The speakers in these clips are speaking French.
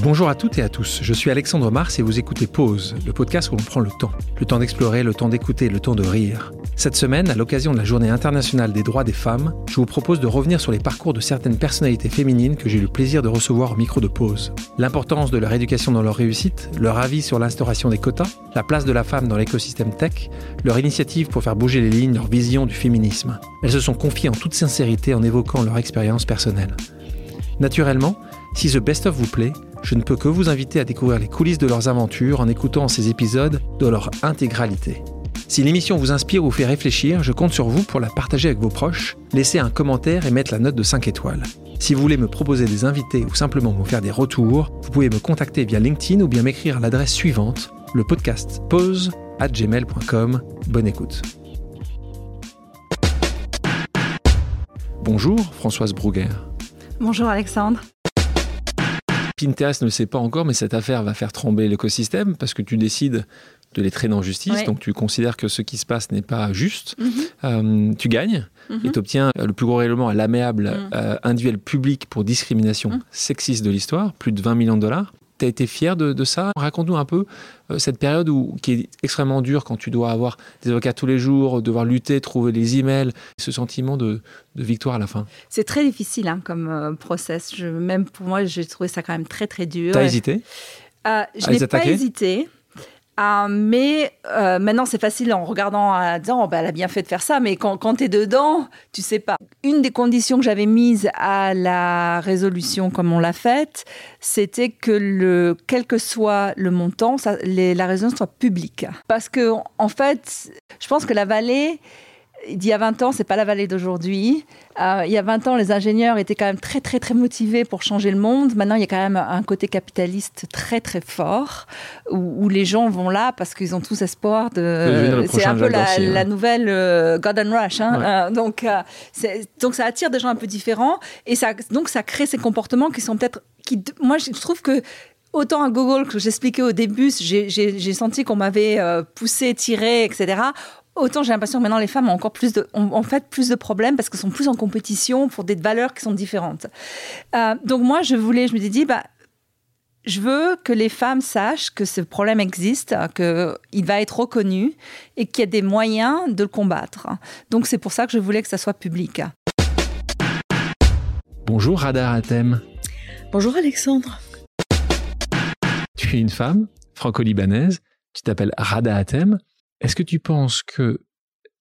Bonjour à toutes et à tous, je suis Alexandre Mars et vous écoutez Pause, le podcast où l'on prend le temps. Le temps d'explorer, le temps d'écouter, le temps de rire. Cette semaine, à l'occasion de la Journée internationale des droits des femmes, je vous propose de revenir sur les parcours de certaines personnalités féminines que j'ai eu le plaisir de recevoir au micro de Pause. L'importance de leur éducation dans leur réussite, leur avis sur l'instauration des quotas, la place de la femme dans l'écosystème tech, leur initiative pour faire bouger les lignes, leur vision du féminisme. Elles se sont confiées en toute sincérité en évoquant leur expérience personnelle. Naturellement, si The Best of vous plaît, je ne peux que vous inviter à découvrir les coulisses de leurs aventures en écoutant ces épisodes dans leur intégralité. Si l'émission vous inspire ou fait réfléchir, je compte sur vous pour la partager avec vos proches, laisser un commentaire et mettre la note de 5 étoiles. Si vous voulez me proposer des invités ou simplement me faire des retours, vous pouvez me contacter via LinkedIn ou bien m'écrire à l'adresse suivante, le podcast pause at gmail.com. Bonne écoute. Bonjour Françoise Brouguer. Bonjour Alexandre. Pinterest ne le sait pas encore, mais cette affaire va faire trembler l'écosystème parce que tu décides de les traîner en justice. Donc tu considères que ce qui se passe n'est pas juste. Mhm. Euh, tu gagnes Mhm. et tu obtiens le plus gros règlement à l'amiable Mhm. euh, individuel public pour discrimination Mhm. sexiste de l'histoire, plus de 20 millions de dollars. Tu as été fier de, de ça? Raconte-nous un peu euh, cette période où, qui est extrêmement dure quand tu dois avoir des avocats tous les jours, devoir lutter, trouver les emails, ce sentiment de, de victoire à la fin. C'est très difficile hein, comme euh, process. Je, même pour moi, j'ai trouvé ça quand même très très dur. T'as hésité? Euh, je n'ai pas hésité. Euh, mais euh, maintenant, c'est facile en regardant, en disant, oh, bah, elle a bien fait de faire ça. Mais quand, quand tu es dedans, tu sais pas. Une des conditions que j'avais mises à la résolution, comme on l'a faite, c'était que le, quel que soit le montant, la résolution soit publique. Parce que, en fait, je pense que la vallée, d'il y a 20 ans, c'est pas la vallée d'aujourd'hui. Euh, il y a 20 ans, les ingénieurs étaient quand même très, très, très motivés pour changer le monde. Maintenant, il y a quand même un côté capitaliste très, très fort où, où les gens vont là parce qu'ils ont tous espoir de. C'est un peu la, nouvelle euh, Gordon Rush. hein. Ouais. Euh, donc, donc, ça attire des gens un peu différents et ça, donc ça crée ces comportements qui sont peut-être. Qui, moi, je trouve que Autant à Google que j'expliquais au début, j'ai- senti qu'on m'avait poussé, tiré, etc. Autant j'ai l'impression que maintenant les femmes ont encore plus de, ont, en fait plus de problèmes parce qu'elles sont plus en compétition pour des valeurs qui sont différentes. Euh, donc moi je voulais, je me suis dit bah je veux que les femmes sachent que ce problème existe, qu'il va être reconnu et qu'il y a des moyens de le combattre. Donc c'est pour ça que je voulais que ça soit public. Bonjour Radar Atem. Bonjour Alexandre. Tu es une femme franco-libanaise, tu t'appelles Rada Atem. Est-ce que tu penses que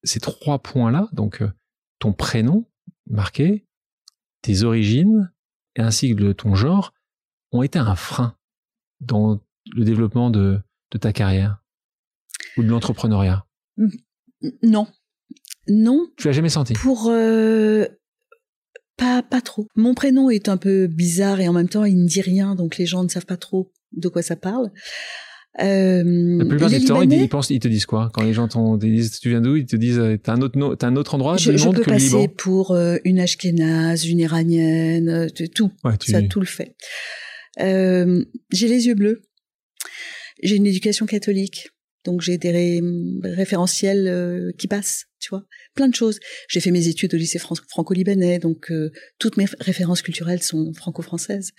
ces trois points-là, donc euh, ton prénom marqué, tes origines, et ainsi que ton genre, ont été un frein dans le développement de, de ta carrière ou de l'entrepreneuriat? Non. Non, Tu l'as jamais senti? Pour... euh, pas, pas trop. Mon prénom est un peu bizarre et en même temps il ne dit rien, donc les gens ne savent pas trop de quoi ça parle. Euh, La plupart les du temps, ils, Libanais, ils pensent, ils te disent quoi Quand les gens te disent tu viens d'où? Ils te disent euh, t'as un autre, t'as un autre endroit je, du je monde peux que le passer Liban. pour euh, une ashkénaze, une iranienne, tout. Ouais, tu- Ça tout le fait. Euh, j'ai les yeux bleus. J'ai une éducation catholique. Donc j'ai des ré- référentiels euh, qui passent, tu vois. Plein de choses. J'ai fait mes études au lycée fran- franco-libanais, donc euh, toutes mes références culturelles sont franco-françaises.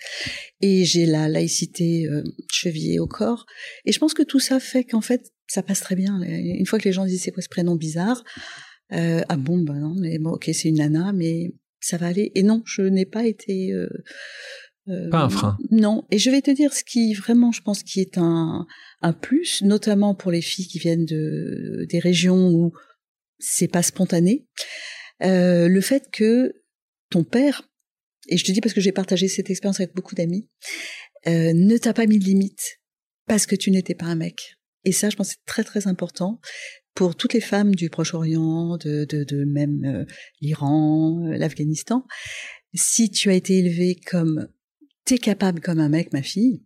Et j'ai la laïcité euh, chevillée au corps. Et je pense que tout ça fait qu'en fait, ça passe très bien. Une fois que les gens disent c'est quoi ce prénom bizarre, euh, ah bon, bah non, mais bon, ok, c'est une nana, mais ça va aller. Et non, je n'ai pas été... euh, Pas un frein. Non. Et je vais te dire ce qui vraiment, je pense, qui est un, un plus, notamment pour les filles qui viennent de des régions où c'est pas spontané. Euh, le fait que ton père, et je te dis parce que j'ai partagé cette expérience avec beaucoup d'amis, euh, ne t'a pas mis de limite parce que tu n'étais pas un mec. Et ça, je pense, c'est très très important pour toutes les femmes du Proche-Orient, de, de, de même l'Iran, l'Afghanistan. Si tu as été élevée comme t'es capable comme un mec, ma fille,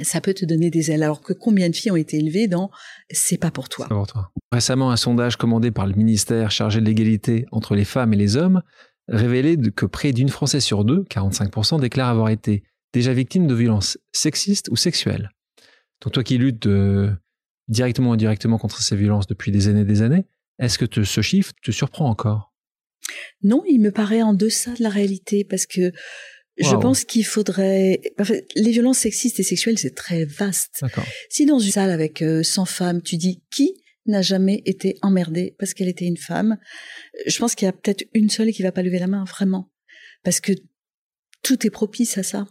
ça peut te donner des ailes. Alors que combien de filles ont été élevées dans c'est pas pour toi. C'est pour toi. Récemment, un sondage commandé par le ministère chargé de l'égalité entre les femmes et les hommes révélait que près d'une Française sur deux, 45%, déclare avoir été déjà victime de violences sexistes ou sexuelles. Donc toi qui luttes euh, directement ou indirectement contre ces violences depuis des années et des années, est-ce que te- ce chiffre te surprend encore? Non, il me paraît en deçà de la réalité parce que Je pense qu'il faudrait. les violences sexistes et sexuelles, c'est très vaste. Si dans une salle avec 100 euh, femmes, tu dis qui n'a jamais été emmerdée parce qu'elle était une femme, je pense qu'il y a peut-être une seule qui va pas lever la main, vraiment, parce que tout est propice à ça.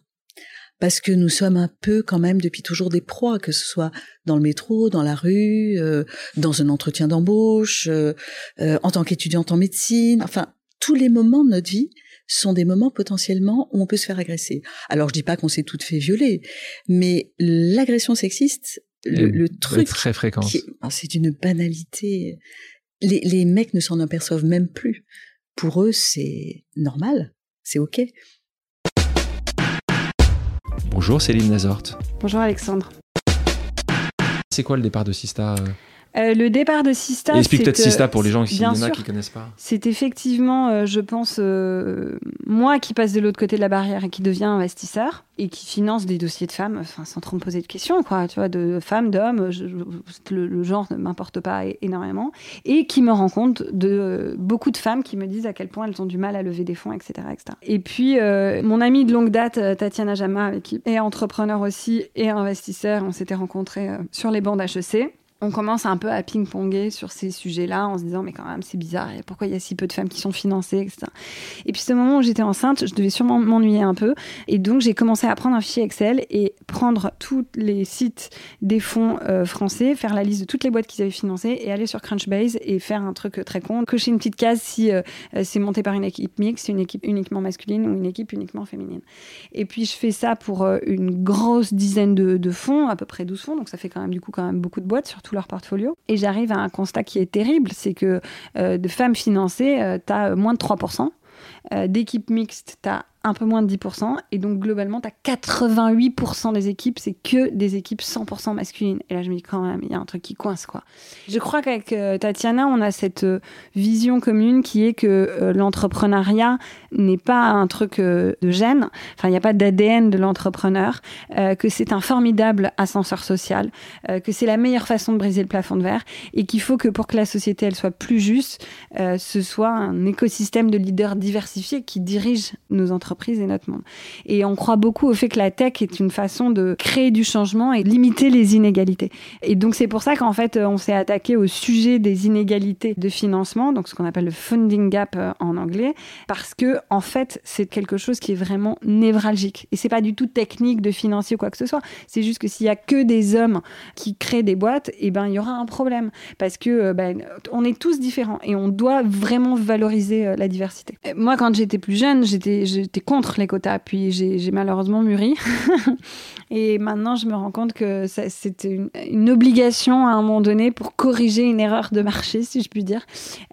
Parce que nous sommes un peu quand même depuis toujours des proies, que ce soit dans le métro, dans la rue, euh, dans un entretien d'embauche, euh, en tant qu'étudiante en médecine, enfin tous les moments de notre vie sont des moments potentiellement où on peut se faire agresser. Alors je dis pas qu'on s'est toutes fait violer, mais l'agression sexiste, le, truc très fréquent, ah, c'est une banalité. Les, les mecs ne s'en aperçoivent même plus. Pour eux, c'est normal, c'est ok. Bonjour Céline Nazort. Bonjour Alexandre. C'est quoi le départ de Sista euh le départ de Sista. Explique peut-être Sista pour les gens qui ne connaissent pas. C'est effectivement, euh, je pense, euh, moi qui passe de l'autre côté de la barrière et qui devient investisseur et qui finance des dossiers de femmes, enfin, sans trop me poser de questions, quoi, tu vois, de femmes, d'hommes, le, genre ne m'importe pas énormément, et qui me rend compte de beaucoup de femmes qui me disent à quel point elles ont du mal à lever des fonds, etc. etc. Et puis, mon amie de longue date, Tatiana Jama, qui est entrepreneur aussi et investisseur, on s'était rencontrés sur les bancs d'HEC on commence un peu à ping-ponger sur ces sujets-là en se disant mais quand même c'est bizarre, pourquoi il y a si peu de femmes qui sont financées, etc. Et puis ce moment où j'étais enceinte, je devais sûrement m'ennuyer un peu et donc j'ai commencé à prendre un fichier Excel et prendre tous les sites des fonds euh, français, faire la liste de toutes les boîtes qu'ils avaient financées et aller sur Crunchbase et faire un truc très con, cocher une petite case si euh, c'est monté par une équipe mixte, une équipe uniquement masculine ou une équipe uniquement féminine. Et puis je fais ça pour euh, une grosse dizaine de, de fonds, à peu près 12 fonds, donc ça fait quand même du coup quand même beaucoup de boîtes, surtout leur portfolio. Et j'arrive à un constat qui est terrible, c'est que euh, de femmes financées, euh, tu as moins de 3%. Euh, d'équipes mixtes, tu as un peu moins de 10%. Et donc, globalement, tu as 88% des équipes, c'est que des équipes 100% masculines. Et là, je me dis quand même, il y a un truc qui coince, quoi. Je crois qu'avec euh, Tatiana, on a cette euh, vision commune qui est que euh, l'entrepreneuriat n'est pas un truc de gène. Enfin, il n'y a pas d'ADN de l'entrepreneur, que c'est un formidable ascenseur social, que c'est la meilleure façon de briser le plafond de verre et qu'il faut que pour que la société, elle soit plus juste, ce soit un écosystème de leaders diversifiés qui dirigent nos entreprises et notre monde. Et on croit beaucoup au fait que la tech est une façon de créer du changement et limiter les inégalités. Et donc c'est pour ça qu'en fait on s'est attaqué au sujet des inégalités de financement, donc ce qu'on appelle le funding gap euh, en anglais, parce que en fait c'est quelque chose qui est vraiment névralgique. Et c'est pas du tout technique de financer ou quoi que ce soit. C'est juste que s'il y a que des hommes qui créent des boîtes, et eh ben il y aura un problème parce que euh, ben, on est tous différents et on doit vraiment valoriser euh, la diversité. Moi quand j'étais plus jeune, j'étais contre les quotas, puis j'ai malheureusement mûri. et maintenant, je me rends compte que c'était une, obligation à un moment donné pour corriger une erreur de marché, si je puis dire,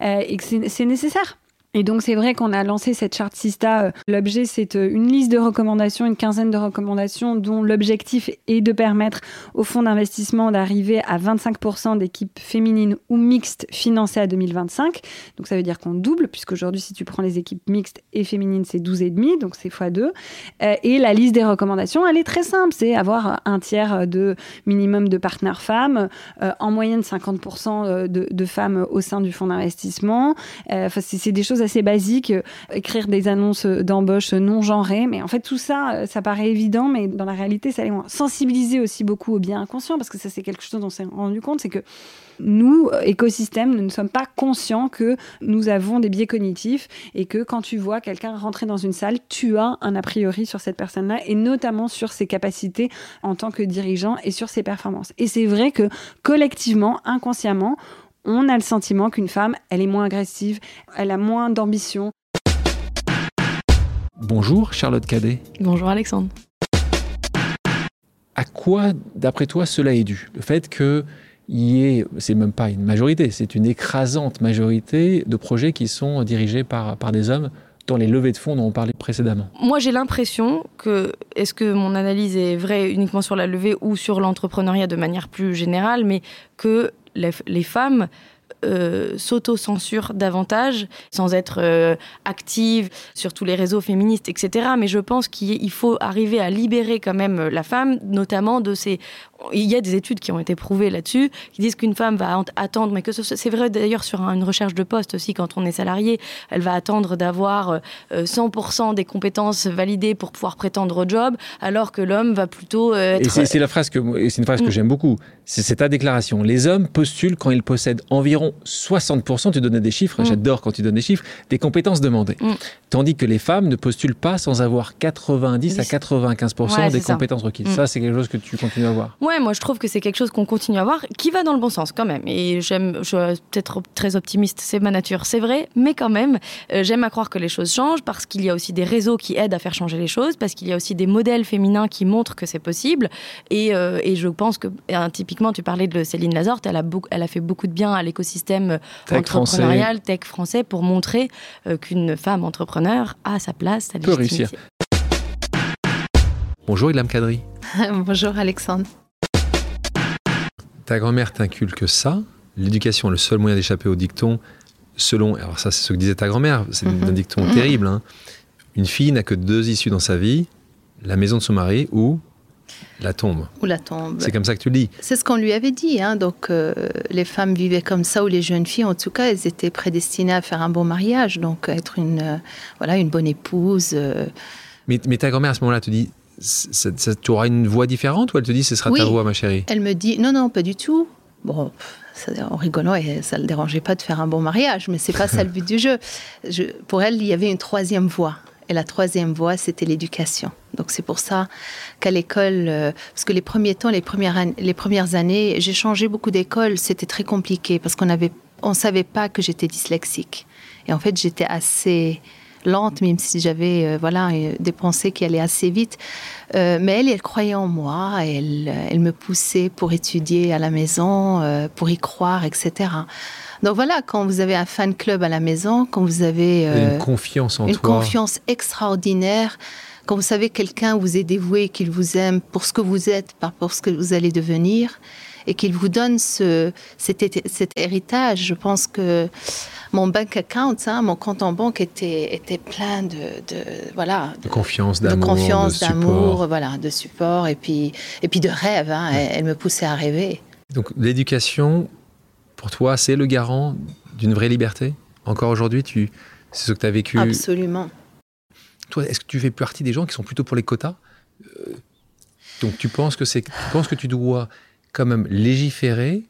euh, et que c'est nécessaire. Et donc c'est vrai qu'on a lancé cette charte Sista. Euh, l'objet c'est euh, une liste de recommandations, une quinzaine de recommandations dont l'objectif est de permettre aux fonds d'investissement d'arriver à 25% d'équipes féminines ou mixtes financées à 2025. Donc ça veut dire qu'on double puisqu'aujourd'hui si tu prends les équipes mixtes et féminines c'est 12,5 donc c'est x2. Euh, et la liste des recommandations elle est très simple, c'est avoir un tiers de minimum de partenaires femmes, en moyenne 50% de, de, femmes au sein du fonds d'investissement. Enfin c'est des choses assez basiques, euh, écrire des annonces d'embauche non genrées. Mais en fait, tout ça, euh, ça paraît évident, mais dans la réalité, ça allait moins. Sensibiliser aussi beaucoup au bien inconscient, parce que ça, c'est quelque chose dont on s'est rendu compte, c'est que nous, écosystèmes, nous ne sommes pas conscients que nous avons des biais cognitifs et que quand tu vois quelqu'un rentrer dans une salle, tu as un a priori sur cette personne-là et notamment sur ses capacités en tant que dirigeant et sur ses performances. Et c'est vrai que collectivement, inconsciemment, on a le sentiment qu'une femme, elle est moins agressive, elle a moins d'ambition. Bonjour Charlotte Cadet. Bonjour Alexandre. À quoi, d'après toi, cela est dû? Le fait que y ait, c'est même pas une majorité, c'est une écrasante majorité de projets qui sont dirigés par, par des hommes dans les levées de fonds dont on parlait précédemment Moi, j'ai l'impression que, est-ce que mon analyse est vraie uniquement sur la levée ou sur l'entrepreneuriat de manière plus générale, mais que les, femmes euh, s'auto-censure davantage, sans être euh, active sur tous les réseaux féministes, etc. Mais je pense qu'il faut arriver à libérer quand même la femme, notamment de ces il y a des études qui ont été prouvées là-dessus, qui disent qu'une femme va attendre, mais que c'est vrai d'ailleurs sur une recherche de poste aussi, quand on est salarié, elle va attendre d'avoir 100% euh, des compétences validées pour pouvoir prétendre au job, alors que l'homme va plutôt euh, être... Et c'est la phrase que, c'est une phrase que mm. j'aime beaucoup, c'est ta déclaration. Les hommes postulent quand ils possèdent environ 60%, tu donnais des chiffres, mm. j'adore quand tu donnes des chiffres, des compétences demandées. Mm. Tandis que les femmes ne postulent pas sans avoir 90 à 95% des compétences requises. Ça, c'est quelque chose que tu continues à voir moi je trouve que c'est quelque chose qu'on continue à voir, qui va dans le bon sens quand même. Et j'aime, je suis peut-être très optimiste, c'est ma nature, c'est vrai, mais quand même, euh, j'aime à croire que les choses changent parce qu'il y a aussi des réseaux qui aident à faire changer les choses, parce qu'il y a aussi des modèles féminins qui montrent que c'est possible. Et, euh, et, je pense que, typiquement, tu parlais de Céline Lazorte, elle a, elle a fait beaucoup de bien à l'écosystème entrepreneurial, tech français, pour montrer euh, qu'une femme entrepreneur a sa place, sa Peut réussir. Bonjour Ilham Kadri. Bonjour Alexandre ta grand-mère t'inculque ça, l'éducation est le seul moyen d'échapper au dicton, selon, alors ça c'est ce que disait ta grand-mère, c'est un mhm. dicton mhm. terrible, hein. une fille n'a que deux issues dans sa vie, la maison de son mari ou la tombe. Ou la tombe. C'est comme ça que tu le dis. C'est ce qu'on lui avait dit. Hein. Donc, euh, les femmes vivaient comme ça, ou les jeunes filles, en tout cas, elles étaient prédestinées à faire un bon mariage, donc être une, euh, voilà, une bonne épouse. Euh. Mais, mais, ta grand-mère, à ce moment-là, te dit tu auras une voix différente ou elle te dit ce sera ta voix, ma chérie? Elle me dit non, non, pas du tout. Bon, ça, en rigolant, et ça ne le dérangeait pas de faire un bon mariage, mais c'est pas ça le but du jeu. Je, pour elle, il y avait une troisième voie. Et la troisième voie, c'était l'éducation. Donc c'est pour ça qu'à l'école, euh, parce que les premiers temps, les premières, les premières années, j'ai changé beaucoup d'école, c'était très compliqué parce qu'on avait, on savait pas que j'étais dyslexique. Et en fait, j'étais assez lente, même si j'avais euh, voilà euh, des pensées qui allaient assez vite. Euh, mais elle, elle croyait en moi, elle, elle me poussait pour étudier à la maison, pour y croire, etc. Donc voilà, quand vous avez un fan club à la maison, quand vous avez une confiance en une confiance extraordinaire, quand vous savez que quelqu'un vous est dévoué, qu'il vous aime pour ce que vous êtes, pas pour ce que vous allez devenir, et qu'il vous donne ce, cet, cet héritage, je pense que mon bank account, hein, mon compte en banque était, était plein de, voilà de confiance, d'amour, de confiance, d'amour, voilà, de support et puis et puis de rêve. Hein, elle, me poussait à rêver. Donc l'éducation, pour toi, c'est le garant d'une vraie liberté? Encore aujourd'hui, tu c'est ce que tu as vécu? Absolument. Toi, est-ce que tu fais partie des gens qui sont plutôt pour les quotas? Euh, Donc tu penses que c'est, tu penses que tu dois quand même légiférer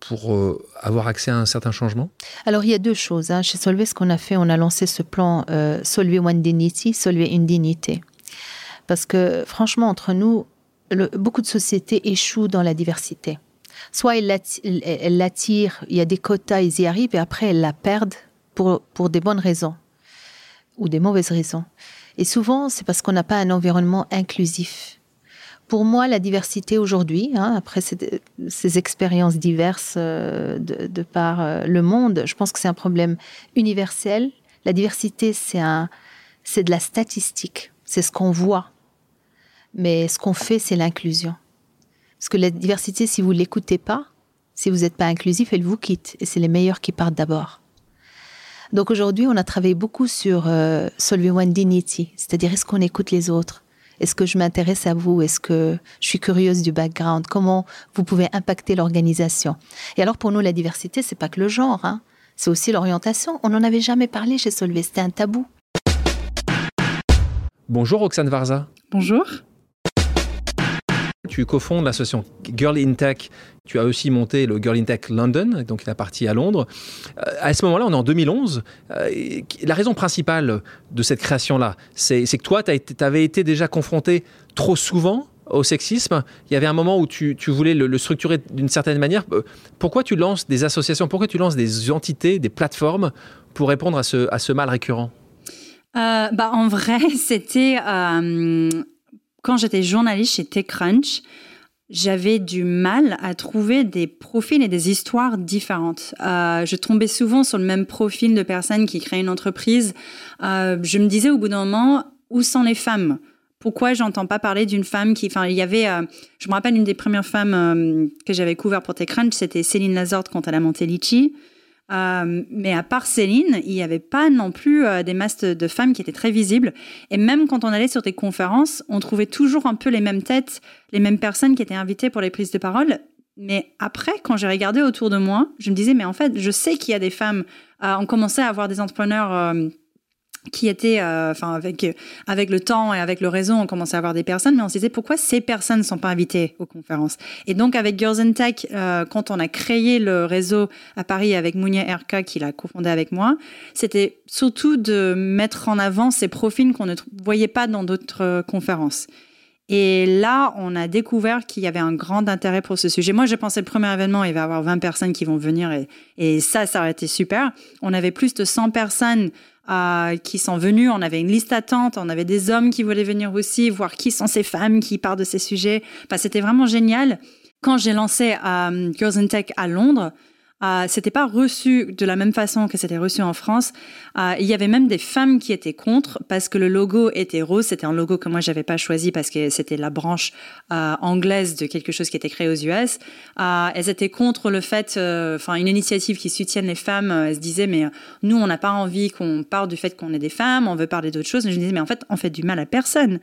pour euh, avoir accès à un certain changement? Alors, il y a deux choses. Hein. Chez Solvay, ce qu'on a fait, on a lancé ce plan euh, Solvay One Dignity, Solvay une dignité. Parce que, franchement, entre nous, beaucoup de sociétés échouent dans la diversité. Soit elles l'attirent, il y a des quotas, ils y arrivent, et après, elles la perdent pour, pour des bonnes raisons ou des mauvaises raisons. Et souvent, c'est parce qu'on n'a pas un environnement inclusif pour moi, la diversité aujourd'hui, hein, après ces, expériences diverses euh, de, par euh, le monde, je pense que c'est un problème universel. La diversité, c'est un, c'est de la statistique, c'est ce qu'on voit. Mais ce qu'on fait, c'est l'inclusion. Parce que la diversité, si vous l'écoutez pas, si vous n'êtes pas inclusif, elle vous quitte. Et c'est les meilleurs qui partent d'abord. Donc aujourd'hui, on a travaillé beaucoup sur euh, One Dignity, c'est-à-dire est-ce qu'on écoute les autres? Est-ce que je m'intéresse à vous? Est-ce que je suis curieuse du background? Comment vous pouvez impacter l'organisation? Et alors pour nous, la diversité, c'est pas que le genre, hein. c'est aussi l'orientation. On n'en avait jamais parlé chez Solvay, c'était un tabou. Bonjour Roxane Varza. Bonjour. Tu cofondes l'association Girl in Tech. Tu as aussi monté le Girl in Tech London, donc la partie à Londres. Euh, à ce moment-là, on est en 2011. Euh, la raison principale de cette création-là, c'est que toi, tu avais été déjà confronté trop souvent au sexisme. Il y avait un moment où tu, voulais le, structurer d'une certaine manière. Euh, pourquoi tu lances des associations Pourquoi tu lances des entités, des plateformes pour répondre à ce, mal récurrent? Bah, En vrai, c'était quand j'étais journaliste chez TechCrunch, j'avais du mal à trouver des profils et des histoires différentes. Euh, je tombais souvent sur le même profil de personnes qui créent une entreprise. Euh, je me disais au bout d'un moment, où sont les femmes? Pourquoi j'entends pas parler d'une femme qui... Enfin, il y avait... Euh, je me rappelle une des premières femmes que j'avais couvert pour TechCrunch, c'était Céline Lazorde quand elle a monté Litchi. Euh, mais à part Céline, il n'y avait pas non plus euh, des masses de, femmes qui étaient très visibles. Et même quand on allait sur des conférences, on trouvait toujours un peu les mêmes têtes, les mêmes personnes qui étaient invitées pour les prises de parole. Mais après, quand j'ai regardé autour de moi, je me disais, mais en fait, je sais qu'il y a des femmes. Euh, on commençait à avoir des entrepreneurs qui était, euh, enfin avec avec le temps et avec le réseau, on commençait à avoir des personnes, mais on se disait pourquoi ces personnes ne sont pas invitées aux conférences? Et donc avec Girls in Tech, euh, quand on a créé le réseau à Paris avec Mounia Erka, qui l'a cofondé avec moi, c'était surtout de mettre en avant ces profils qu'on ne voyait pas dans d'autres euh, conférences. Et là, on a découvert qu'il y avait un grand intérêt pour ce sujet. Moi, je pensais le premier événement, il va y avoir 20 personnes qui vont venir et, et ça, ça aurait été super. On avait plus de 100 personnes qui sont venus. On avait une liste d'attente, on avait des hommes qui voulaient venir aussi, voir qui sont ces femmes qui parlent de ces sujets. Enfin, c'était vraiment génial. Quand j'ai lancé euh, Girls in Tech à Londres, euh, c'était pas reçu de la même façon que c'était reçu en France. Euh, il y avait même des femmes qui étaient contre parce que le logo était rose. C'était un logo que moi j'avais pas choisi parce que c'était la branche euh, anglaise de quelque chose qui était créé aux US. Euh, elles étaient contre le fait, euh, enfin une initiative qui soutienne les femmes. elles se disaient mais nous on n'a pas envie qu'on parle du fait qu'on est des femmes, on veut parler d'autres choses. je me disais mais en fait on fait du mal à personne.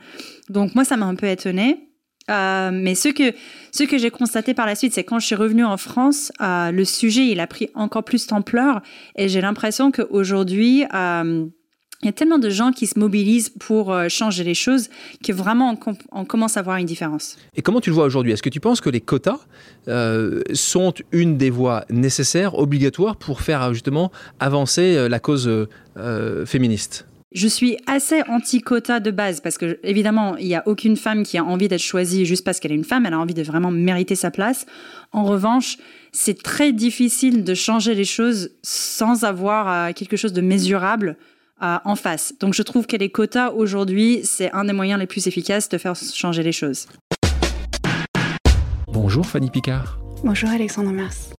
Donc moi ça m'a un peu étonnée. Euh, mais ce que, ce que j'ai constaté par la suite, c'est quand je suis revenue en France, euh, le sujet, il a pris encore plus d'ampleur. Et j'ai l'impression qu'aujourd'hui, euh, il y a tellement de gens qui se mobilisent pour changer les choses que vraiment on, commence à voir une différence. Et comment tu le vois aujourd'hui? Est-ce que tu penses que les quotas sont une des voies nécessaires, obligatoires pour faire justement avancer la cause féministe? Je suis assez anti-quota de base parce que, évidemment, il n'y a aucune femme qui a envie d'être choisie juste parce qu'elle est une femme. Elle a envie de vraiment mériter sa place. En revanche, c'est très difficile de changer les choses sans avoir euh, quelque chose de mesurable euh, en face. Donc, je trouve que les quotas aujourd'hui, c'est un des moyens les plus efficaces de faire changer les choses. Bonjour Fanny Picard. Bonjour Alexandre Mars.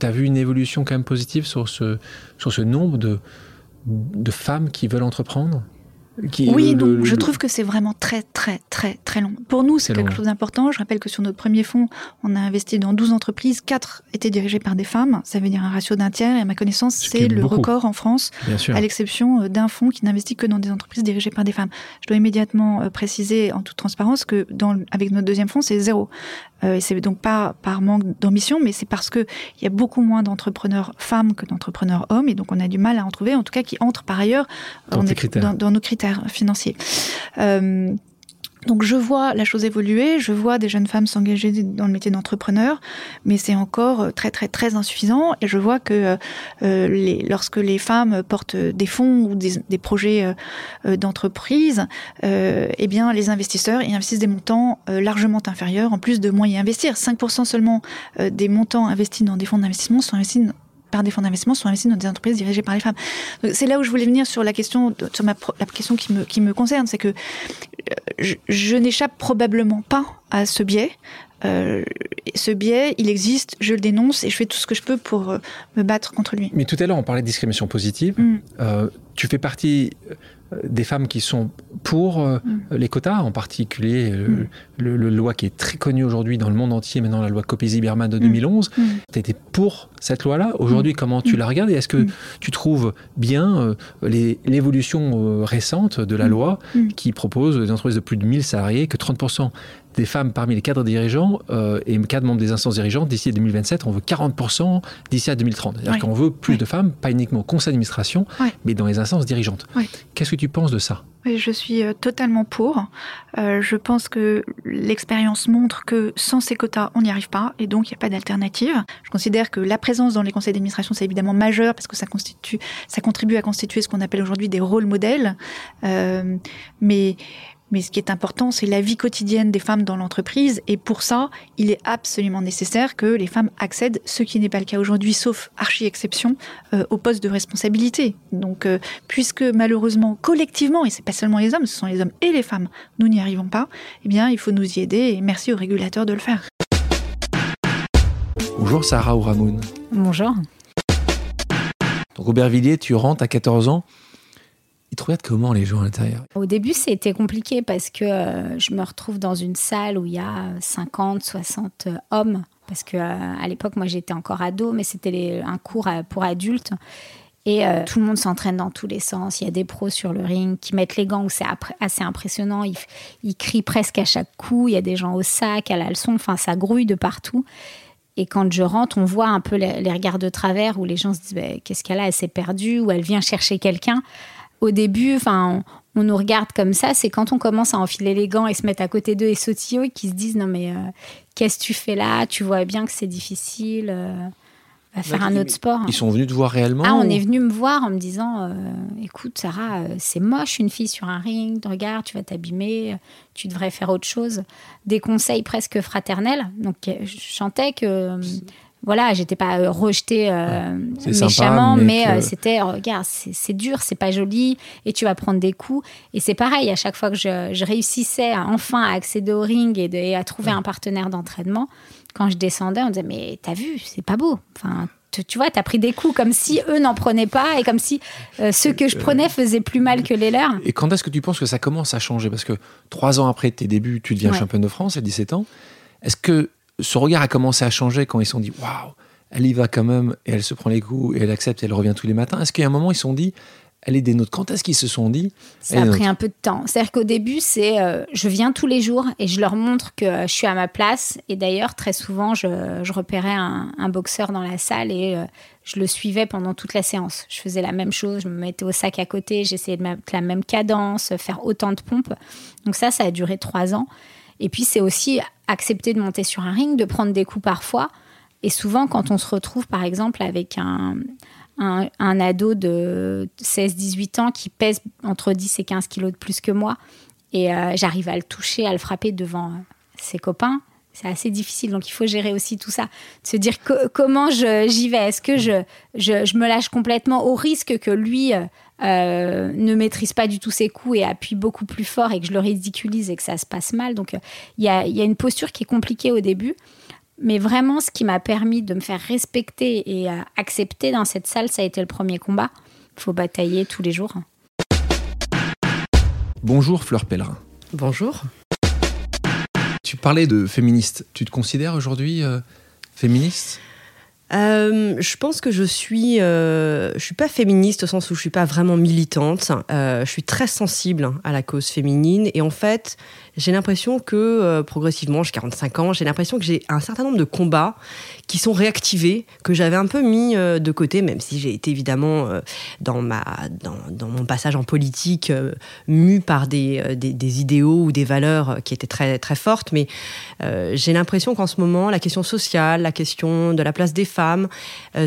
Tu as vu une évolution quand même positive sur ce, sur ce nombre de, de femmes qui veulent entreprendre? Qui, oui, le, donc le, je trouve que c'est vraiment très, très, très, très long. Pour nous, c'est quelque long. chose d'important. Je rappelle que sur notre premier fonds, on a investi dans 12 entreprises. 4 étaient dirigées par des femmes. Ça veut dire un ratio d'un tiers. Et à ma connaissance, c'est le beaucoup. record en France, à l'exception d'un fonds qui n'investit que dans des entreprises dirigées par des femmes. Je dois immédiatement euh, préciser en toute transparence que dans, avec notre deuxième fonds, c'est zéro. Euh, et c'est donc pas par manque d'ambition, mais c'est parce que il y a beaucoup moins d'entrepreneurs femmes que d'entrepreneurs hommes. Et donc, on a du mal à en trouver, en tout cas, qui entrent par ailleurs dans, dans, dans nos critères financiers. Euh, donc je vois la chose évoluer, je vois des jeunes femmes s'engager dans le métier d'entrepreneur, mais c'est encore très très très insuffisant. Et je vois que euh, lorsque les femmes portent des fonds ou des, projets euh, d'entreprise, eh les investisseurs investissent des montants largement inférieurs, en plus de moins y investir. 5% seulement des montants investis dans des fonds d'investissement sont investis par des fonds d'investissement sont investis dans des entreprises dirigées par les femmes. C'est là où je voulais venir sur la question, sur la question qui me, qui me concerne, c'est que je, je n'échappe probablement pas à ce biais. Euh, ce biais, il existe, je le dénonce et je fais tout ce que je peux pour euh, me battre contre lui. Mais tout à l'heure, on parlait de discrimination positive. Mm. Euh, tu fais partie des femmes qui sont pour mm. les quotas, en particulier mm. le, le, loi qui est très connue aujourd'hui dans le monde entier, maintenant la loi Copé-Zimmermann de 2011. Tu étais pour cette loi-là. Aujourd'hui, comment tu la regardes et est-ce que tu trouves bien l'évolution récente de la loi qui propose des entreprises de plus de 1000 salariés que 30% des femmes parmi les cadres dirigeants euh, et cadres membres des instances dirigeantes d'ici 2027, on veut 40% d'ici à 2030. C'est-à-dire qu'on veut plus de femmes, pas uniquement au conseil d'administration, mais dans les instances dirigeantes. Qu'est-ce que tu penses de ça? Je suis totalement pour. Euh, je pense que l'expérience montre que sans ces quotas, on n'y arrive pas et donc il n'y a pas d'alternative. Je considère que la présence dans les conseils d'administration, c'est évidemment majeur parce que ça, constitue, ça contribue à constituer ce qu'on appelle aujourd'hui des rôles modèles. Euh, mais mais ce qui est important, c'est la vie quotidienne des femmes dans l'entreprise. Et pour ça, il est absolument nécessaire que les femmes accèdent, ce qui n'est pas le cas aujourd'hui, sauf archi-exception, euh, au poste de responsabilité. Donc, euh, puisque malheureusement, collectivement, et c'est pas seulement les hommes, ce sont les hommes et les femmes, nous n'y arrivons pas, eh bien, il faut nous y aider et merci aux régulateurs de le faire. Bonjour Sarah Ouramoun. Bonjour. Donc Aubervilliers, tu rentres à 14 ans. Ils te comment les gens à l'intérieur? Au début, c'était compliqué parce que euh, je me retrouve dans une salle où il y a 50, 60 hommes parce que à l'époque, moi, j'étais encore ado, mais c'était un cours pour adultes. Et tout le monde s'entraîne dans tous les sens. Il y a des pros sur le ring qui mettent les gants où c'est assez impressionnant. Ils, ils, crient presque à chaque coup. Il y a des gens au sac, à la leçon. Enfin, ça grouille de partout. Et quand je rentre, on voit un peu les, regards de travers où les gens se disent bah, qu'est-ce qu'elle a? Elle s'est perdue ou elle vient chercher quelqu'un. Au début, enfin, on, nous regarde comme ça. C'est quand on commence à enfiler les gants et se mettre à côté d'eux et sautiller qui se disent non mais euh, qu'est-ce que tu fais là? Tu vois bien que c'est difficile. Euh va faire un autre sport. Ils sont venus te voir réellement Ah, on est venu me voir en me disant euh, écoute, Sarah, euh, c'est moche une fille sur un ring, regarde, tu vas t'abîmer, tu devrais faire autre chose. Des conseils presque fraternels. Donc, je chantais que. Voilà, j'étais pas rejetée méchamment, mais, c'était regarde, c'est dur, c'est pas joli, et tu vas prendre des coups. Et c'est pareil, à chaque fois que je, réussissais à, enfin à accéder au ring et, et à trouver un partenaire d'entraînement, quand je descendais, on disait mais t'as vu, c'est pas beau. Enfin, tu, vois, t'as pris des coups comme si eux n'en prenaient pas et comme si euh, ceux que je euh, prenais faisaient plus mal que les leurs. Et quand est-ce que tu penses que ça commence à changer? Parce que trois ans après tes débuts, tu deviens championne de France à 17 ans. Est-ce que ce regard a commencé à changer quand ils se sont dit waouh, elle y va quand même et elle se prend les coups et elle accepte et elle revient tous les matins Est-ce qu'il y a un moment ils se sont dit elle est des nôtres? Quand est-ce qu'ils se sont dit Ça a pris un peu de temps. C'est-à-dire qu'au début, c'est euh, je viens tous les jours et je leur montre que je suis à ma place. Et d'ailleurs, très souvent, je, repérais un, boxeur dans la salle et euh, je le suivais pendant toute la séance. Je faisais la même chose, je me mettais au sac à côté, j'essayais de mettre la même cadence, faire autant de pompes. Donc ça, ça a duré trois ans. Et puis, c'est aussi accepter de monter sur un ring, de prendre des coups parfois. Et souvent, quand on se retrouve, par exemple, avec un, un, ado de 16-18 ans qui pèse entre 10 et 15 kilos de plus que moi. Et euh, j'arrive à le toucher, à le frapper devant ses copains. C'est assez difficile, donc il faut gérer aussi tout ça. Se dire comment j'y vais? Est-ce que je, je, me lâche complètement au risque que lui euh, ne maîtrise pas du tout ses coups et appuie beaucoup plus fort et que je le ridiculise et que ça se passe mal? Donc il y, a, y a une posture qui est compliquée au début. Mais vraiment, ce qui m'a permis de me faire respecter et accepter dans cette salle, ça a été le premier combat. Il faut batailler tous les jours. Bonjour Fleur Pellerin. Bonjour. Tu parlais de féministe. Tu te considères aujourd'hui euh, féministe? Euh, je pense que je suis, euh, je suis pas féministe au sens où je suis pas vraiment militante. je suis très sensible à la cause féminine et en fait, j'ai l'impression que euh, progressivement, j'ai 45 ans, j'ai l'impression que j'ai un certain nombre de combats qui sont réactivés, que j'avais un peu mis euh, de côté, même si j'ai été évidemment euh, dans, ma, dans, mon passage en politique mu par des, des, des, idéaux ou des valeurs qui étaient très, très fortes. Mais j'ai l'impression qu'en ce moment, la question sociale, la question de la place des femmes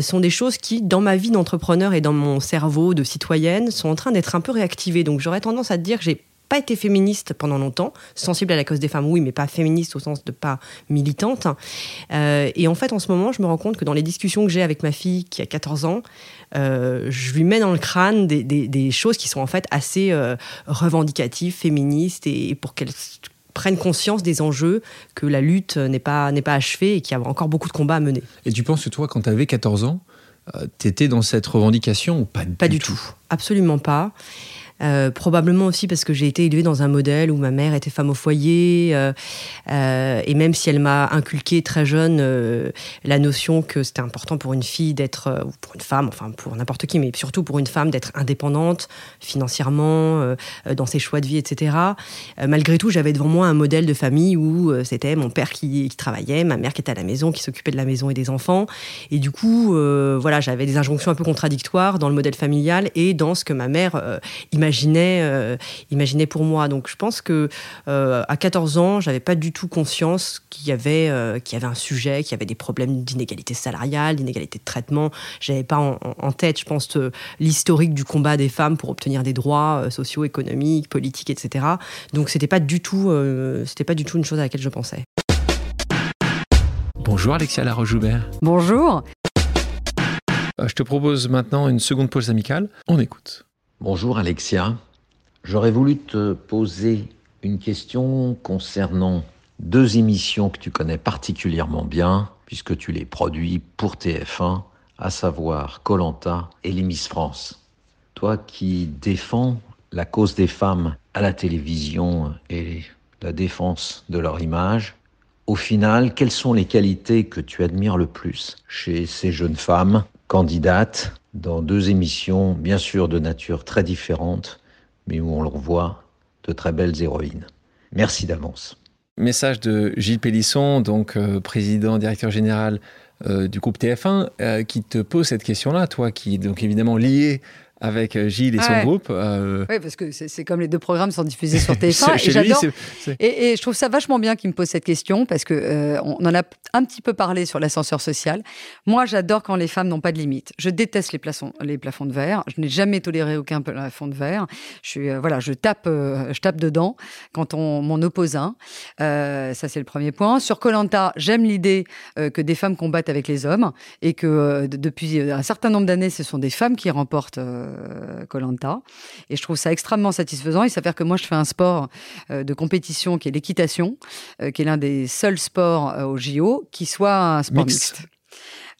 sont des choses qui, dans ma vie d'entrepreneur et dans mon cerveau de citoyenne, sont en train d'être un peu réactivées. Donc j'aurais tendance à te dire que j'ai pas été féministe pendant longtemps, sensible à la cause des femmes, oui, mais pas féministe au sens de pas militante. Euh, et en fait, en ce moment, je me rends compte que dans les discussions que j'ai avec ma fille qui a 14 ans, euh, je lui mets dans le crâne des, choses qui sont en fait assez euh, revendicatives, féministes, et, pour qu'elle prenne conscience des enjeux, que la lutte n'est pas, n'est pas achevée et qu'il y a encore beaucoup de combats à mener. Et tu penses que toi, quand tu avais 14 ans, tu étais dans cette revendication ou pas, pas du tout, Absolument pas. Euh, probablement aussi parce que j'ai été élevée dans un modèle où ma mère était femme au foyer, euh, euh, et même si elle m'a inculqué très jeune la notion que c'était important pour une fille d'être, ou pour une femme, enfin pour n'importe qui, mais surtout pour une femme d'être indépendante financièrement, dans ses choix de vie, etc. malgré tout, j'avais devant moi un modèle de famille où c'était mon père qui, qui, travaillait, ma mère qui était à la maison, qui s'occupait de la maison et des enfants, et du coup, voilà, j'avais des injonctions un peu contradictoires dans le modèle familial et dans ce que ma mère imaginait imaginait, euh, imaginait pour moi. Donc je pense que euh, à 14 ans, j'avais pas du tout conscience qu'il y avait euh, qu'il y avait un sujet, qu'il y avait des problèmes d'inégalité salariale, d'inégalité de traitement. J'avais pas en, tête, je pense, l'historique du combat des femmes pour obtenir des droits sociaux, économiques, politiques, etc. Donc c'était pas du tout, c'était pas du tout une chose à laquelle je pensais. Bonjour Alexia Laroche-Joubert. Bonjour. Je te propose maintenant une seconde pause amicale. On écoute. Bonjour Alexia. J'aurais voulu te poser une question concernant deux émissions que tu connais particulièrement bien, puisque tu les produis pour TF1, à savoir Colanta et les Miss France. Toi qui défends la cause des femmes à la télévision et la défense de leur image, Au final, quelles sont les qualités que tu admires le plus chez ces jeunes femmes candidates dans deux émissions, bien sûr de nature très différente, mais où on leur voit de très belles héroïnes Merci d'avance. Message de Gilles Pélisson, donc euh, président, directeur général euh, du groupe TF1, euh, qui te pose cette question-là, toi qui est donc évidemment lié avec euh, Gilles et son groupe. Euh, oui, parce que c'est comme les deux programmes sont diffusés sur TF1. et j'adore. Et, et, je trouve ça vachement bien qu'il me pose cette question parce que euh, on en a un petit peu parlé sur l'ascenseur social. Moi, j'adore quand les femmes n'ont pas de limite. Je déteste les, plafonds, les plafonds de verre. Je n'ai jamais toléré aucun plafond de verre. Je suis, voilà, je tape, je tape dedans quand on m'en oppose un. ça, c'est le premier point. Sur Colanta, j'aime l'idée que des femmes combattent avec les hommes et que depuis un certain nombre d'années, ce sont des femmes qui remportent Colanta. et je trouve ça extrêmement satisfaisant. Il s'avère que moi, je fais un sport euh, de compétition qui est l'équitation, euh, qui est l'un des seuls sports euh, au JO qui soit un sport mixte.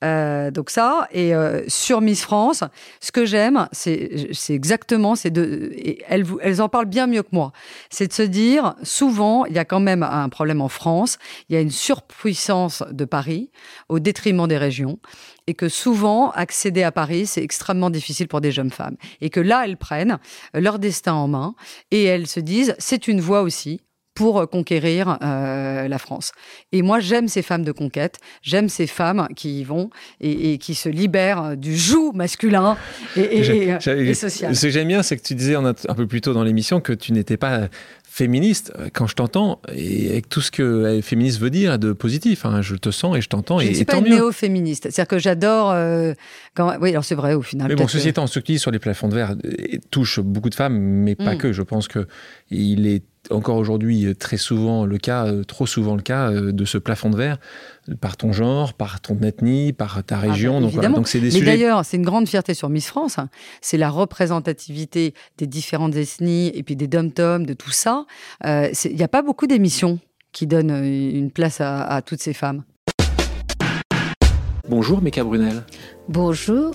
donc ça, et sur Miss France, ce que j'aime, c'est exactement, c'est de, elles, elles en parlent bien mieux que moi, c'est de se dire, souvent, il y a quand même un problème en France, il y a une surpuissance de Paris au détriment des régions, et que souvent, accéder à Paris, c'est extrêmement difficile pour des jeunes femmes. Et que là, elles prennent leur destin en main et elles se disent, c'est une voie aussi pour conquérir euh, la France. Et moi, j'aime ces femmes de conquête, j'aime ces femmes qui y vont et, qui se libèrent du joug masculin et, et, social. Ce que j'aime bien, c'est que tu disais un peu plus tôt dans l'émission que tu n'étais pas féministe, quand je t'entends, et avec tout ce que féministe veut dire de positif, hein, je te sens et je t'entends. Je ne suis pas une néo-féministe, c'est-à-dire que j'adore... Euh, quand... Oui, alors c'est vrai au final. Mais bon, ceci étant, ce qui sur les plafonds de verre touche beaucoup de femmes, mais pas mm. que. Je pense qu'il est encore aujourd'hui euh, très souvent le cas, euh, trop souvent le cas euh, de ce plafond de verre par ton genre, par ton ethnie, par ta ah, région. donc, donc c'est des Mais d'ailleurs, c'est une grande fierté sur Miss France. Hein. C'est la représentativité des différentes ethnies et puis des dom-toms, de tout ça. Il n'y a pas beaucoup d'émissions qui donnent une place à, toutes ces femmes. Bonjour, Meka Brunel. Bonjour.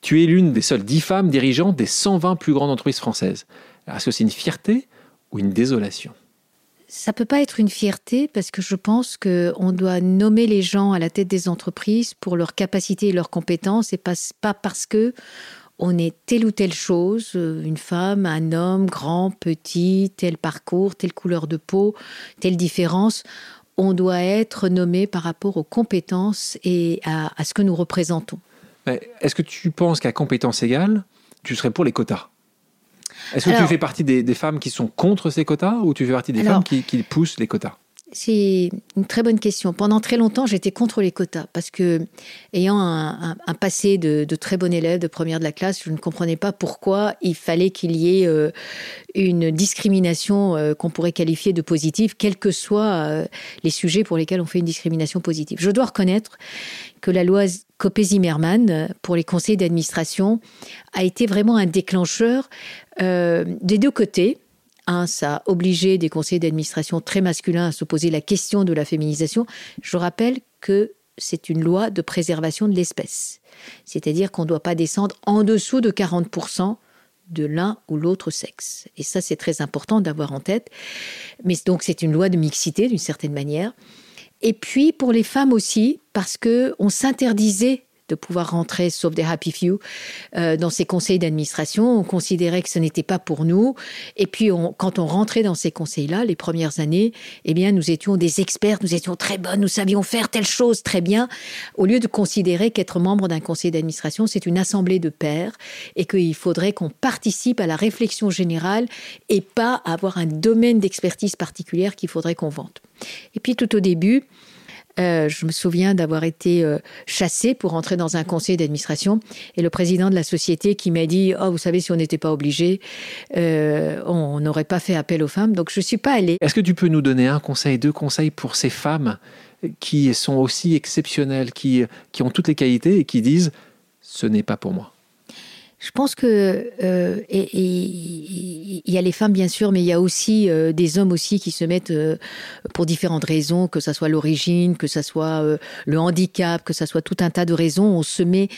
Tu es l'une des seules dix femmes dirigeantes des 120 plus grandes entreprises françaises. Est-ce que c'est une fierté ou une désolation? Ça peut pas être une fierté parce que je pense qu'on doit nommer les gens à la tête des entreprises pour leur capacité et leurs compétences et pas, pas parce que on est telle ou telle chose, euh, une femme, un homme, grand, petit, tel parcours, telle couleur de peau, telle différence. On doit être nommé par rapport aux compétences et à, à ce que nous représentons. Est-ce que tu penses qu'à compétence égale, tu serais pour les quotas? Est-ce que tu fais partie des, femmes qui sont contre ces quotas ou tu fais partie des femmes qui, poussent les quotas? C'est une très bonne question. Pendant très longtemps, j'étais contre les quotas parce que, ayant un, passé de, très bon élève de première de la classe, je ne comprenais pas pourquoi il fallait qu'il y ait euh, une discrimination euh, qu'on pourrait qualifier de positive, quels que soient euh, les sujets pour lesquels on fait une discrimination positive. Je dois reconnaître que la loi Copé-Zimmermann pour les conseils d'administration a été vraiment un déclencheur des deux côtés. Un, ça a obligé des conseils d'administration très masculins à se poser la question de la féminisation. Je rappelle que c'est une loi de préservation de l'espèce. C'est-à-dire qu'on ne doit pas descendre en dessous de 40% de l'un ou l'autre sexe. Et ça, c'est très important d'avoir en tête. Mais donc, c'est une loi de mixité, d'une certaine manière. Et puis, pour les femmes aussi, parce que on s'interdisait de pouvoir rentrer, sauf des happy few, euh, dans ces conseils d'administration. On considérait que ce n'était pas pour nous. Et puis, quand on rentrait dans ces conseils-là, les premières années, eh bien, nous étions des experts, nous étions très bonnes, nous savions faire telle chose très bien, au lieu de considérer qu'être membre d'un conseil d'administration, c'est une assemblée de pairs et qu'il faudrait qu'on participe à la réflexion générale et pas avoir un domaine d'expertise particulière qu'il faudrait qu'on vende. Et puis, tout au début, euh, je me souviens d'avoir été euh, chassée pour entrer dans un conseil d'administration et le président de la société qui m'a dit Oh, vous savez, si on n'était pas obligé, euh, on n'aurait pas fait appel aux femmes. Donc je ne suis pas allée. Est-ce que tu peux nous donner un conseil, deux conseils pour ces femmes qui sont aussi exceptionnelles, qui, qui ont toutes les qualités et qui disent Ce n'est pas pour moi je pense que euh, il y a les femmes bien sûr, mais il y a aussi euh, des hommes aussi qui se mettent euh, pour différentes raisons, que ça soit l'origine, que ça soit le handicap, que ça soit tout un tas de raisons. On se met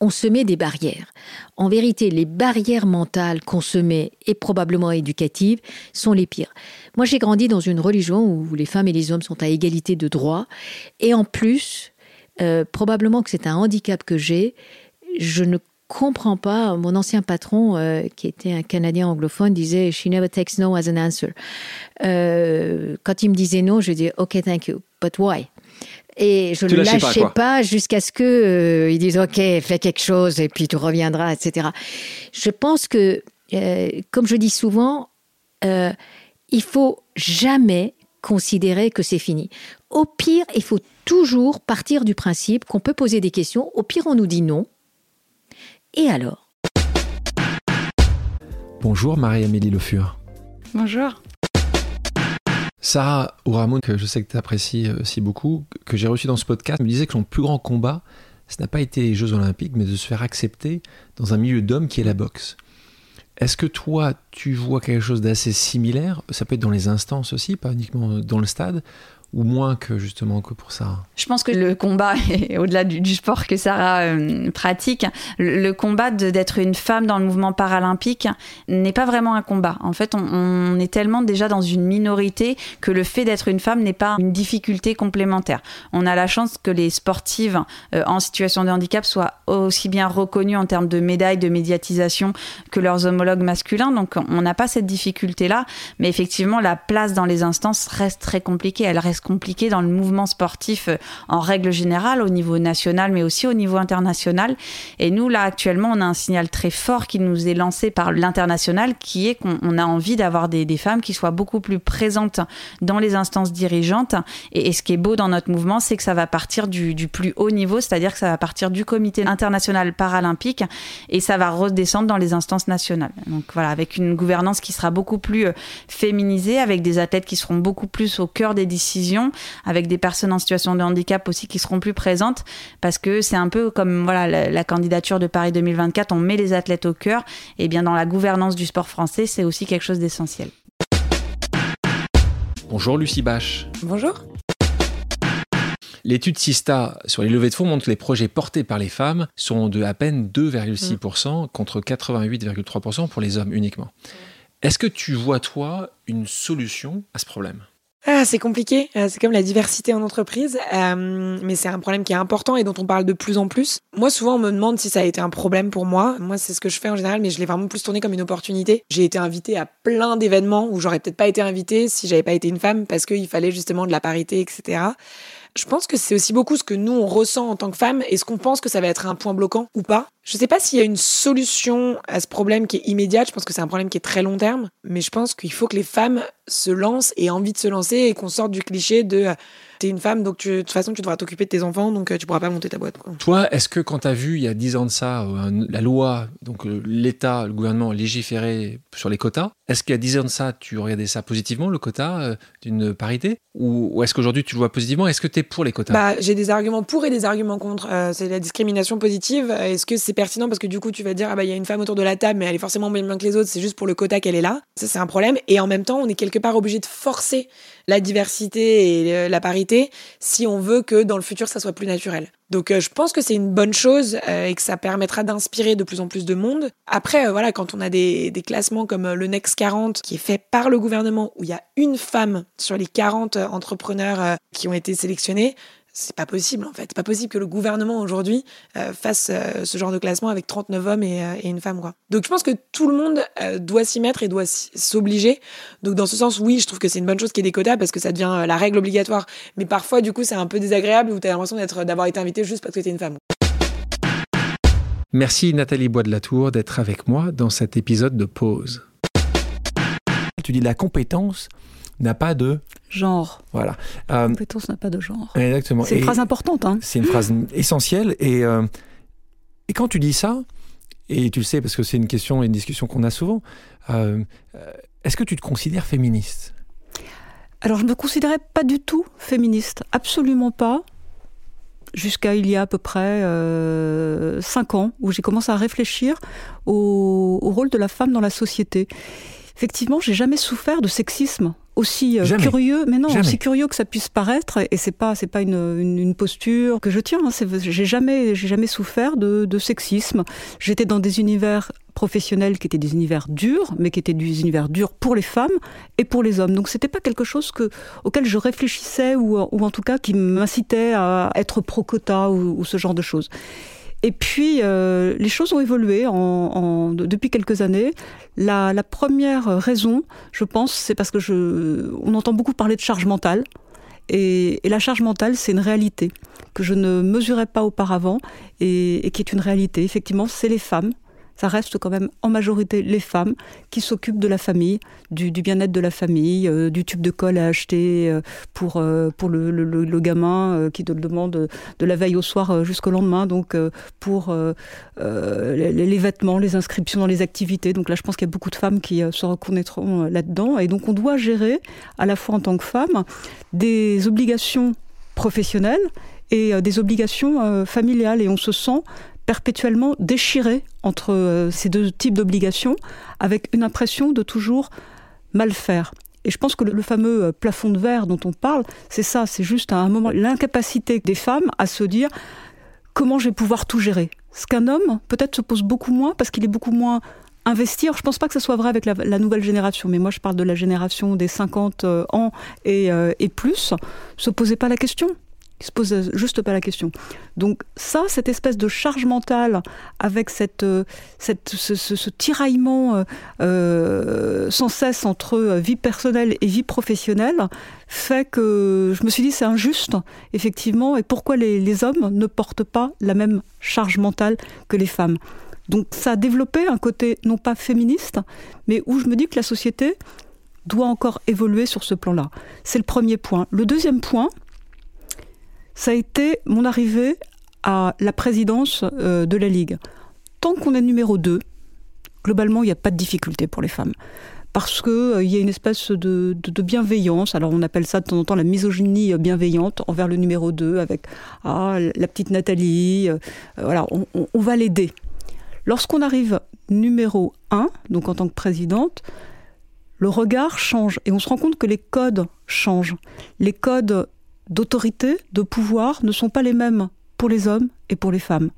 on se met des barrières. En vérité, les barrières mentales qu'on se met, et probablement éducatives, sont les pires. Moi, j'ai grandi dans une religion où les femmes et les hommes sont à égalité de droits. Et en plus, probablement que c'est un handicap que j'ai, je ne comprends pas. Mon ancien patron, euh, qui était un Canadien anglophone, disait She never takes no as an answer. Euh, quand il me disait non, je disais OK, thank you, but why? Et je ne le lâchais pas, jusqu'à ce que euh, ils disent OK, fais quelque chose et puis tu reviendras, etc. Je pense que, euh, comme je dis souvent, il faut jamais considérer que c'est fini. Au pire, il faut toujours partir du principe qu'on peut poser des questions. Au pire, on nous dit non. Et alors Bonjour Marie-Amélie Le Fur. Bonjour. Sarah Ouramoun, que je sais que tu apprécies aussi beaucoup, que j'ai reçu dans ce podcast, me disait que son plus grand combat, ce n'a pas été les Jeux Olympiques, mais de se faire accepter dans un milieu d'hommes qui est la boxe. Est-ce que toi, tu vois quelque chose d'assez similaire? Ça peut être dans les instances aussi, pas uniquement dans le stade, ou moins que justement que pour ça Je pense que le combat, au-delà du, sport que Sarah euh, pratique, le, combat d'être une femme dans le mouvement paralympique n'est pas vraiment un combat. En fait, on, est tellement déjà dans une minorité que le fait d'être une femme n'est pas une difficulté complémentaire. On a la chance que les sportives euh, en situation de handicap soient aussi bien reconnues en termes de médailles, de médiatisation que leurs homologues masculins. Donc on n'a pas cette difficulté-là. Mais effectivement, la place dans les instances reste très compliquée. Elle reste compliqué dans le mouvement sportif euh, en règle générale, au niveau national, mais aussi au niveau international. Et nous, là, actuellement, on a un signal très fort qui nous est lancé par l'international, qui est qu'on a envie d'avoir des, femmes qui soient beaucoup plus présentes dans les instances dirigeantes. Et, ce qui est beau dans notre mouvement, c'est que ça va partir du, plus haut niveau, c'est-à-dire que ça va partir du comité international paralympique et ça va redescendre dans les instances nationales. Donc voilà, avec une gouvernance qui sera beaucoup plus euh, féminisée, avec des athlètes qui seront beaucoup plus au cœur des décisions avec des personnes en situation de handicap aussi qui seront plus présentes, parce que c'est un peu comme voilà la, candidature de Paris 2024, on met les athlètes au cœur, et bien dans la gouvernance du sport français, c'est aussi quelque chose d'essentiel. Bonjour Lucie Bache. Bonjour. L'étude Sista sur les levées de fonds montre que les projets portés par les femmes sont de à peine 2,6% contre 88,3% pour les hommes uniquement. Est-ce que tu vois, toi, une solution à ce problème? Ah, c'est compliqué, euh, c'est comme la diversité en entreprise, euh, mais c'est un problème qui est important et dont on parle de plus en plus. Moi, souvent, on me demande si ça a été un problème pour moi. Moi, c'est ce que je fais en général, mais je l'ai vraiment plus tourné comme une opportunité. J'ai été invitée à plein d'événements où j'aurais peut-être pas été invitée si j'avais pas été une femme parce qu'il fallait justement de la parité, etc. Je pense que c'est aussi beaucoup ce que nous, on ressent en tant que femmes. Est-ce qu'on pense que ça va être un point bloquant ou pas Je sais pas s'il y a une solution à ce problème qui est immédiate. Je pense que c'est un problème qui est très long terme. Mais je pense qu'il faut que les femmes se lancent et aient envie de se lancer et qu'on sorte du cliché de t'es une femme, donc de toute façon, tu devras t'occuper de tes enfants, donc euh, tu pourras pas monter ta boîte. Toi, est-ce que quand tu as vu il y a dix ans de ça, euh, la loi, donc euh, l'État, le gouvernement légiférait sur les quotas, est-ce qu'il y a dix ans de ça, tu regardais ça positivement, le quota d'une parité? Ou, est-ce qu'aujourd'hui tu le vois positivement? Est-ce que tu es pour les quotas? Bah, J'ai des arguments pour et des arguments contre. c'est la discrimination positive. Est-ce que c'est pertinent Parce que du coup, tu vas dire, ah bah il y a une femme autour de la table, mais elle est forcément moins bien que les autres, c'est juste pour le quota qu'elle est là. Ça, c'est un problème. Et en même temps, on est quelque part obligé de forcer la diversité et la parité si on veut que dans le futur ça soit plus naturel. Donc euh, je pense que c'est une bonne chose euh, et que ça permettra d'inspirer de plus en plus de monde. Après euh, voilà, quand on a des, des, classements comme le Next 40 qui est fait par le gouvernement où il y a une femme sur les 40 entrepreneurs qui ont été sélectionnés, c'est pas possible en fait. C'est pas possible que le gouvernement aujourd'hui euh, fasse euh, ce genre de classement avec 39 hommes euh, et, une femme quoi. Donc je pense que tout le monde doit s'y mettre et doit s'obliger. Donc dans ce sens, oui, je trouve que c'est une bonne chose qu'il y ait des quotas parce que ça devient la règle obligatoire. Mais parfois du coup, c'est un peu désagréable où tu as l'impression d'être d'avoir été invité juste parce que tu es une femme. Merci Nathalie Bois de la Tour d'être avec moi dans cet épisode de Pause. Tu dis la compétence n'a pas de genre. Voilà. Euh, compétence n'a pas de genre. Exactement. C'est une phrase importante. Hein. C'est une phrase essentielle. Et, euh, et quand tu dis ça, et tu le sais parce que c'est une question et une discussion qu'on a souvent, euh, est-ce que tu te considères féministe? Alors je ne me considérais pas du tout féministe, absolument pas. Jusqu'à il y a à peu près euh, cinq ans, où j'ai commencé à réfléchir au, au rôle de la femme dans la société. Effectivement, j'ai jamais souffert de sexisme aussi euh, curieux, mais non, aussi curieux que ça puisse paraître, et c'est pas c'est pas une, une, posture que je tiens. Hein, j'ai jamais j'ai jamais souffert de, de sexisme. J'étais dans des univers professionnels qui étaient des univers durs, mais qui étaient des univers durs pour les femmes et pour les hommes. Donc c'était pas quelque chose que, auquel je réfléchissais ou, ou en tout cas qui m'incitait à être pro-quota ou, ou, ce genre de choses. Et puis, euh, les choses ont évolué depuis quelques années. La, première raison, je pense, c'est parce que je, on entend beaucoup parler de charge mentale. Et, et la charge mentale, c'est une réalité que je ne mesurais pas auparavant et, et qui est une réalité. Effectivement, c'est les femmes ça reste quand même en majorité les femmes qui s'occupent de la famille, du, bien-être de la famille, euh, du tube de colle à acheter euh, pour, euh, pour le, le, gamin qui te le demande de la veille au soir jusqu'au lendemain, donc pour les, les, vêtements, les inscriptions dans les activités. Donc là, je pense qu'il y a beaucoup de femmes qui se reconnaîtront là-dedans. Et donc, on doit gérer, à la fois en tant que femme, des obligations professionnelles et des obligations familiales. Et on se sent perpétuellement déchiré entre euh, ces deux types d'obligations, avec une impression de toujours mal faire. Et je pense que le, fameux euh, plafond de verre dont on parle, c'est ça, c'est juste à un moment l'incapacité des femmes à se dire comment je vais pouvoir tout gérer. Ce qu'un homme peut-être se pose beaucoup moins parce qu'il est beaucoup moins investi. Je pense pas que ce soit vrai avec la, nouvelle génération, mais moi je parle de la génération des 50 euh, ans et, et plus, se posait pas la question qui se pose juste pas la question. Donc ça, cette espèce de charge mentale avec cette, euh, cette ce, tiraillement euh, euh, sans cesse entre vie personnelle et vie professionnelle fait que je me suis dit c'est injuste, effectivement, et pourquoi les, les, hommes ne portent pas la même charge mentale que les femmes. Donc ça a développé un côté non pas féministe, mais où je me dis que la société doit encore évoluer sur ce plan-là. C'est le premier point. Le deuxième point, ça a été mon arrivée à la présidence euh, de la Ligue. Tant qu'on est numéro 2, globalement, il n'y a pas de difficulté pour les femmes. Parce qu'il euh, y a une espèce de, bienveillance, alors on appelle ça de temps en temps la misogynie bienveillante envers le numéro 2, avec ah, la petite Nathalie, euh, voilà, on, on va l'aider. Lorsqu'on arrive numéro 1, donc en tant que présidente, le regard change et on se rend compte que les codes changent. Les codes d'autorité, de pouvoir ne sont pas les mêmes pour les hommes et pour les femmes.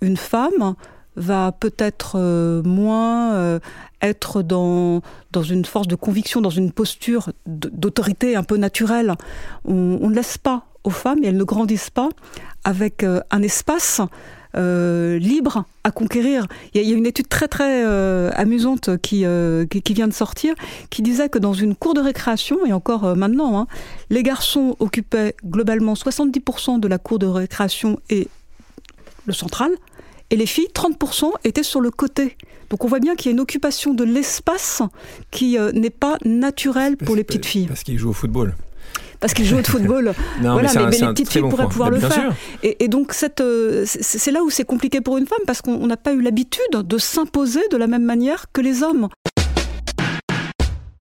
Une femme va peut-être euh, moins euh, être dans, une force de conviction, dans une posture d'autorité un peu naturelle. On, ne laisse pas aux femmes, et elles ne grandissent pas, avec euh, un espace euh, libre à conquérir. Il y, a une étude très très euh, amusante euh, qui, qui, vient de sortir qui disait que dans une cour de récréation, et encore maintenant, hein, les garçons occupaient globalement 70% de la cour de récréation et le central, et les filles, 30% étaient sur le côté. Donc on voit bien qu'il y a une occupation de l'espace qui n'est pas naturelle pour les petites filles. Parce qu'ils jouent au football parce qu'ils jouent au football. voilà, mais, les petites filles pourraient pouvoir le faire. Et, donc euh, c'est là où c'est compliqué pour une femme parce qu'on n'a pas eu l'habitude de s'imposer de la même manière que les hommes.